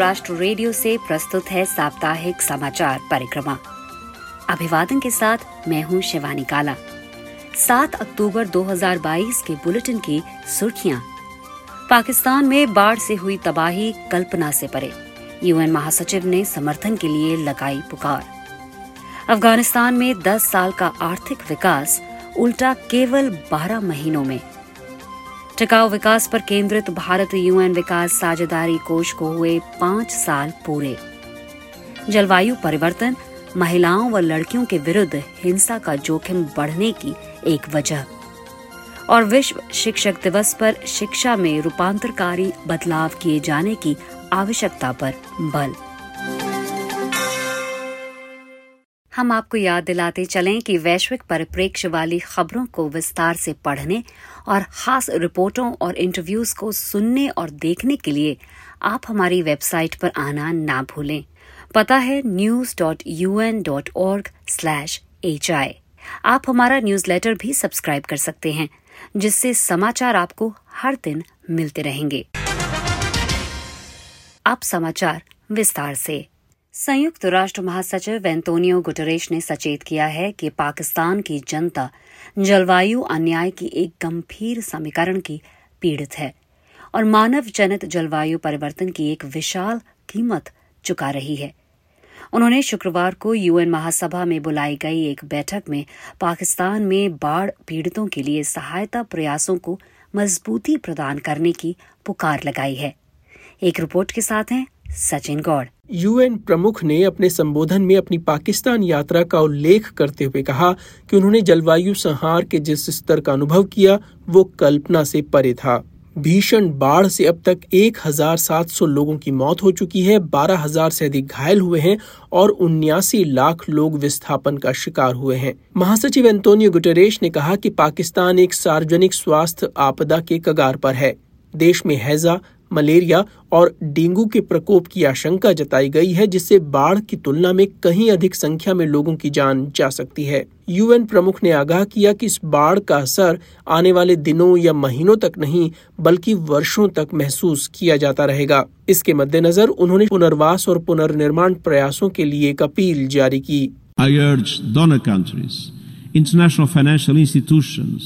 राष्ट्र रेडियो से प्रस्तुत है साप्ताहिक समाचार परिक्रमा। अभिवादन के साथ मैं हूँ शिवानी काला। 7 अक्टूबर 2022 के बुलेटिन की सुर्खियाँ। पाकिस्तान में बाढ़ से हुई तबाही कल्पना से परे। यूएन महासचिव ने समर्थन के लिए लगाई पुकार। अफ़गानिस्तान में 10 साल का आर्थिक विकास उल्टा केवल 12 महीनों में। टिकाऊ विकास पर केंद्रित भारत यूएन विकास साझेदारी कोष को हुए पाँच साल पूरे। जलवायु परिवर्तन, महिलाओं व लड़कियों के विरुद्ध हिंसा का जोखिम बढ़ने की एक वजह। और विश्व शिक्षक दिवस पर शिक्षा में रूपांतरकारी बदलाव किए जाने की आवश्यकता पर बल। हम आपको याद दिलाते चलें कि वैश्विक परिप्रेक्ष्य वाली खबरों को विस्तार से पढ़ने और खास रिपोर्टों और इंटरव्यूज़ को सुनने और देखने के लिए आप हमारी वेबसाइट पर आना ना भूलें। पता है news dot U N dot org slash H I आप हमारा न्यूज़ लेटर भी सब्सक्राइब कर सकते हैं, जिससे समाचार आपको हर दिन मिलते रहेंगे। अब समाचार विस्तार से। संयुक्त राष्ट्र महासचिव एंतोनियो गुटरेश ने सचेत किया है कि पाकिस्तान की जनता जलवायु अन्याय की एक गंभीर समीकरण की पीड़ित है और मानव जनित जलवायु परिवर्तन की एक विशाल कीमत चुका रही है। उन्होंने शुक्रवार को यूएन महासभा में बुलाई गई एक बैठक में पाकिस्तान में बाढ़ पीड़ितों के लिए सहायता प्रयासों को मजबूती प्रदान करने की पुकार लगाई है। एक रिपोर्ट के साथ हैं सचिन गौड़। यूएन प्रमुख ने अपने संबोधन में अपनी पाकिस्तान यात्रा का उल्लेख करते हुए कहा कि उन्होंने जलवायु संहार के जिस स्तर का अनुभव किया वो कल्पना से परे था। भीषण बाढ़ से अब तक 1,700 लोगों की मौत हो चुकी है 12,000 से अधिक घायल हुए हैं और उन्यासी लाख लोग विस्थापन का शिकार हुए हैं। महासचिव एंटोनियो गुटरेश ने कहा कि पाकिस्तान एक सार्वजनिक स्वास्थ्य आपदा के कगार पर है। देश में हैजा मलेरिया और डेंगू के प्रकोप की आशंका जताई गई है जिससे बाढ़ की तुलना में कहीं अधिक संख्या में लोगों की जान जा सकती है। यूएन प्रमुख ने आगाह किया कि इस बाढ़ का असर आने वाले दिनों या महीनों तक नहीं बल्कि वर्षों तक महसूस किया जाता रहेगा। इसके मद्देनजर उन्होंने पुनर्वास और पुनर्निर्माण प्रयासों के लिए एक अपील जारी की। I urge donor countries, international financial institutions,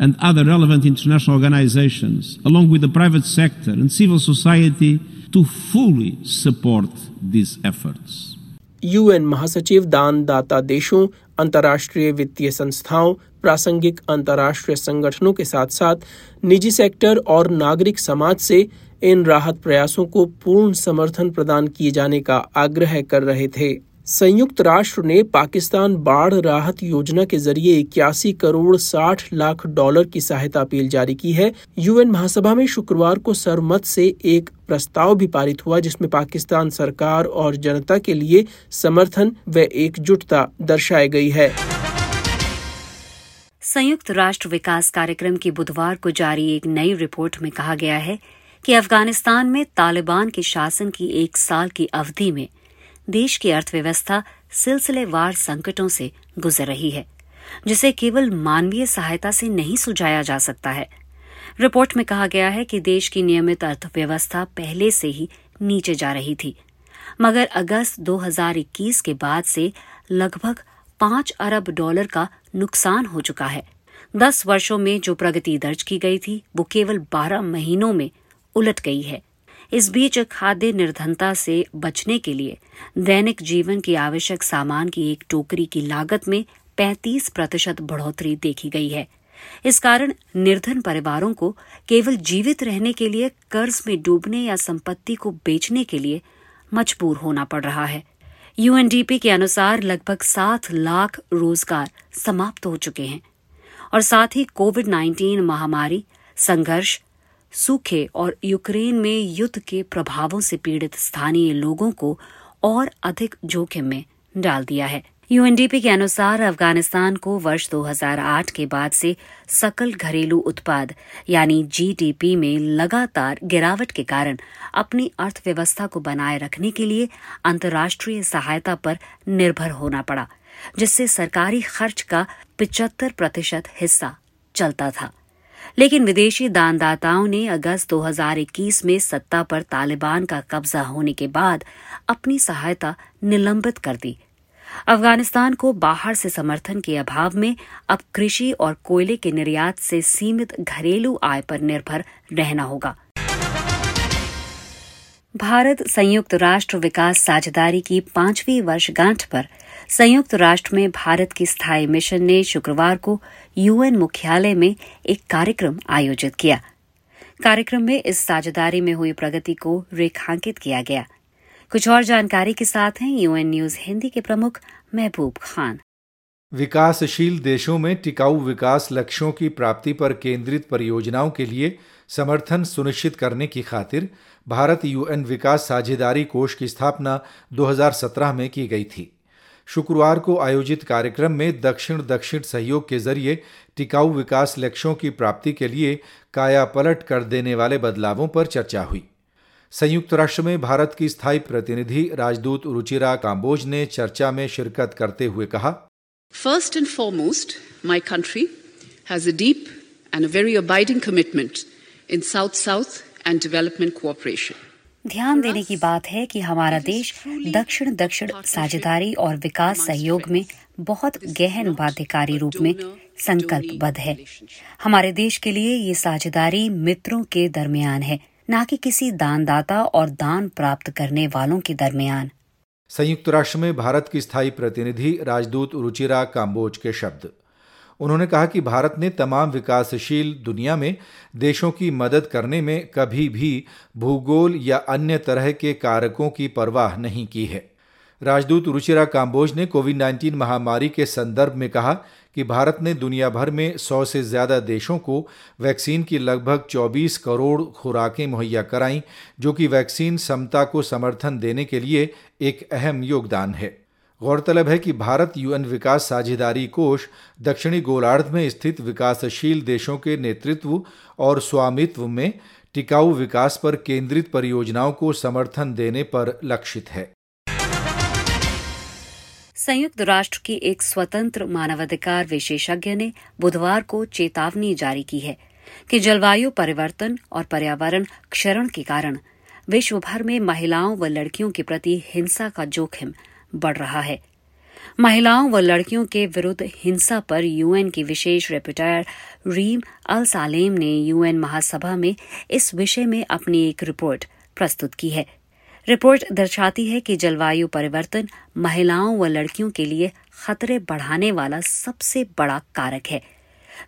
and other relevant international organizations, along with the private sector and civil society, to fully support these efforts. UN महासचिव दान दाता देशों अंतर्राष्ट्रीय वित्तीय संस्थाओं प्रासंगिक अंतर्राष्ट्रीय संगठनों के साथ साथ निजी सेक्टर और नागरिक समाज से इन राहत प्रयासों को पूर्ण समर्थन प्रदान किए जाने का आग्रह कर रहे थे संयुक्त राष्ट्र ने पाकिस्तान बाढ़ राहत योजना के ज़रिए इक्यासी करोड़ साठ लाख डॉलर की सहायता अपील जारी की है। यूएन महासभा में शुक्रवार को सर्वमत से एक प्रस्ताव भी पारित हुआ, जिसमें पाकिस्तान सरकार और जनता के लिए समर्थन व एकजुटता दर्शाई गई है। संयुक्त राष्ट्र विकास कार्यक्रम की बुधवार को जारी एक नई रिपोर्ट में कहा गया है कि अफ़गानिस्तान में तालिबान के शासन की एक साल की अवधि में देश की अर्थव्यवस्था सिलसिलेवार संकटों से गुजर रही है, जिसे केवल मानवीय सहायता से नहीं सुझाया जा सकता है। रिपोर्ट में कहा गया है कि देश की नियमित अर्थव्यवस्था पहले से ही नीचे जा रही थी, मगर अगस्त 2021 के बाद से लगभग पाँच अरब डॉलर का नुकसान हो चुका है। दस वर्षों में जो प्रगति दर्ज की गई थी, वो केवल बारह महीनों में उलट गई है। इस बीच खाद्य निर्धनता से बचने के लिए दैनिक जीवन की आवश्यक सामान की एक टोकरी की लागत में 35 प्रतिशत बढ़ोतरी देखी गई है। इस कारण निर्धन परिवारों को केवल जीवित रहने के लिए कर्ज में डूबने या संपत्ति को बेचने के लिए मजबूर होना पड़ रहा है। यूएनडीपी के अनुसार लगभग सात लाख रोज़गार समाप्त हो चुके हैं और साथ ही कोविड 19 महामारी, संघर्ष सूखे और यूक्रेन में युद्ध के प्रभावों से पीड़ित स्थानीय लोगों को और अधिक जोखिम में डाल दिया है। यूएनडीपी के अनुसार अफ़गानिस्तान को वर्ष 2008 के बाद से सकल घरेलू उत्पाद, यानी जीडीपी में लगातार गिरावट के कारण अपनी अर्थव्यवस्था को बनाए रखने के लिए अंतर्राष्ट्रीय सहायता पर निर्भर होना पड़ा, जिससे सरकारी खर्च का पिचहत्तर प्रतिशत हिस्सा चलता था। लेकिन विदेशी दानदाताओं ने अगस्त 2021 में सत्ता पर तालिबान का कब्जा होने के बाद अपनी सहायता निलंबित कर दी। अफ़गानिस्तान को बाहर से समर्थन के अभाव में अब कृषि और कोयले के निर्यात से सीमित घरेलू आय पर निर्भर रहना होगा। भारत संयुक्त राष्ट्र विकास साझेदारी की पांचवी वर्षगांठ पर संयुक्त राष्ट्र में भारत की स्थायी मिशन ने शुक्रवार को यूएन मुख्यालय में एक कार्यक्रम आयोजित किया। कार्यक्रम में इस साझेदारी में हुई प्रगति को रेखांकित किया गया। कुछ और जानकारी के साथ हैं यूएन न्यूज़ हिंदी के प्रमुख महबूब खान। विकासशील देशों में टिकाऊ विकास लक्ष्यों की प्राप्ति पर केंद्रित परियोजनाओं के लिए समर्थन सुनिश्चित करने की खातिर भारत यूएन विकास साझेदारी कोष की स्थापना 2017 में की गई थी। शुक्रवार को आयोजित कार्यक्रम में दक्षिण दक्षिण सहयोग के ज़रिए टिकाऊ विकास लक्ष्यों की प्राप्ति के लिए कायापलट कर देने वाले बदलावों पर चर्चा हुई। संयुक्त राष्ट्र में भारत की स्थायी प्रतिनिधि राजदूत रुचिरा काम्बोज ने चर्चा में शिरकत करते हुए कहा first and foremost my country has a deep and a very abiding commitment in south south and development cooperation ध्यान देने की बात है कि हमारा देश दक्षिण दक्षिण साझेदारी और विकास सहयोग में बहुत गहन बाध्यकारी रूप में संकल्पबद्ध है। हमारे देश के लिए ये साझेदारी मित्रों के दरमियान है न कि किसी दानदाता और दान प्राप्त करने वालों के दरमियान। संयुक्त राष्ट्र में भारत की स्थायी प्रतिनिधि राजदूत रुचिरा काम्बोज के शब्द। उन्होंने कहा कि भारत ने तमाम विकासशील दुनिया में देशों की मदद करने में कभी भी भूगोल या अन्य तरह के कारकों की परवाह नहीं की है। राजदूत रुचिरा काम्बोज ने कोविड 19 महामारी के संदर्भ में कहा कि भारत ने दुनिया भर में सौ से ज़्यादा देशों को वैक्सीन की लगभग 24 करोड़ खुराकें मुहैया कराईं, जो कि वैक्सीन समता को समर्थन देने के लिए एक अहम योगदान है। गौरतलब है कि भारत यूएन विकास साझेदारी कोष दक्षिणी गोलार्ध में स्थित विकासशील देशों के नेतृत्व और स्वामित्व में टिकाऊ विकास पर केंद्रित परियोजनाओं को समर्थन देने पर लक्षित है। संयुक्त राष्ट्र की एक स्वतंत्र मानवाधिकार विशेषज्ञ ने बुधवार को चेतावनी जारी की है कि जलवायु परिवर्तन और पर्यावरण क्षरण के कारण विश्व भर में महिलाओं व लड़कियों के प्रति हिंसा का जोखिम बढ़ रहा है। महिलाओं व लड़कियों के विरुद्ध हिंसा पर यूएन की विशेष रेपिटायर रीम अल सालेम ने यूएन महासभा में इस विषय में अपनी एक रिपोर्ट प्रस्तुत की है। रिपोर्ट दर्शाती है कि जलवायु परिवर्तन महिलाओं व लड़कियों के लिए खतरे बढ़ाने वाला सबसे बड़ा कारक है,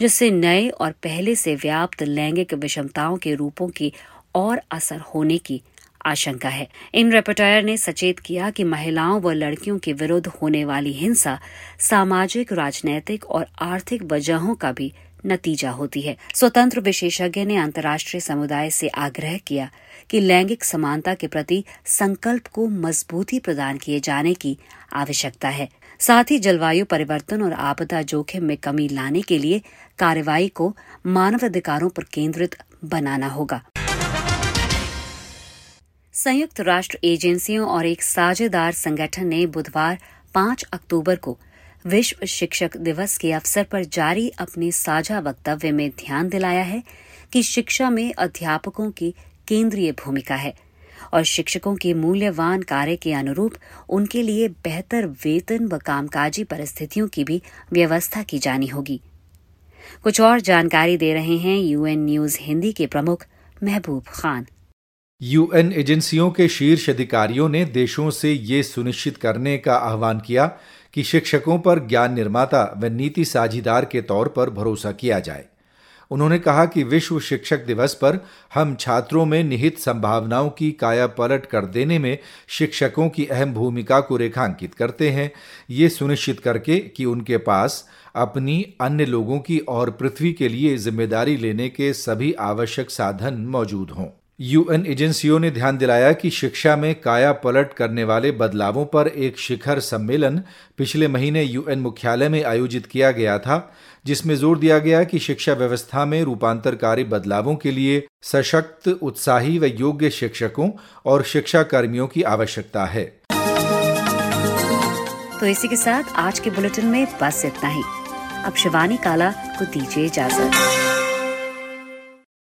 जिससे नए और पहले से व्याप्त लैंगिक विषमताओं के रूपों की और असर होने की आशंका है। इन रेपोटायर ने सचेत किया कि महिलाओं व लड़कियों के विरुद्ध होने वाली हिंसा सामाजिक, राजनैतिक और आर्थिक वजहों का भी नतीजा होती है। स्वतंत्र विशेषज्ञ ने अंतर्राष्ट्रीय समुदाय से आग्रह किया कि लैंगिक समानता के प्रति संकल्प को मजबूती प्रदान किए जाने की आवश्यकता है। साथ ही जलवायु परिवर्तन और आपदा जोखिम में कमी लाने के लिए कार्रवाई को मानवाधिकारों पर केंद्रित बनाना होगा। संयुक्त राष्ट्र एजेंसियों और एक साझेदार संगठन ने बुधवार 5 अक्टूबर को विश्व शिक्षक दिवस के अवसर पर जारी अपने साझा वक्तव्य में ध्यान दिलाया है कि शिक्षा में अध्यापकों की केंद्रीय भूमिका है और शिक्षकों के मूल्यवान कार्य के अनुरूप उनके लिए बेहतर वेतन व कामकाजी परिस्थितियों की भी व्यवस्था की जानी होगी। कुछ और जानकारी दे रहे हैं यूएन न्यूज़ हिंदी के प्रमुख महबूब खान। यूएन एजेंसियों के शीर्ष अधिकारियों ने देशों से ये सुनिश्चित करने का आह्वान किया कि शिक्षकों पर ज्ञान निर्माता व नीति साझीदार के तौर पर भरोसा किया जाए। उन्होंने कहा कि विश्व शिक्षक दिवस पर हम छात्रों में निहित संभावनाओं की काया पलट कर देने में शिक्षकों की अहम भूमिका को रेखांकित करते हैं। ये सुनिश्चित करके कि उनके पास अपनी अन्य लोगों की और पृथ्वी के लिए ज़िम्मेदारी लेने के सभी आवश्यक साधन मौजूद हों। यूएन एजेंसियों ने ध्यान दिलाया कि शिक्षा में काया पलट करने वाले बदलावों पर एक शिखर सम्मेलन पिछले महीने यूएन मुख्यालय में आयोजित किया गया था, जिसमें ज़ोर दिया गया कि शिक्षा व्यवस्था में रूपांतरकारी बदलावों के लिए सशक्त, उत्साही व योग्य शिक्षकों और शिक्षा कर्मियों की आवश्यकता है। तो इसी के साथ आज के बुलेटिन में बस इतना ही। अब शिवानी काला को दीजिए इजाज़त।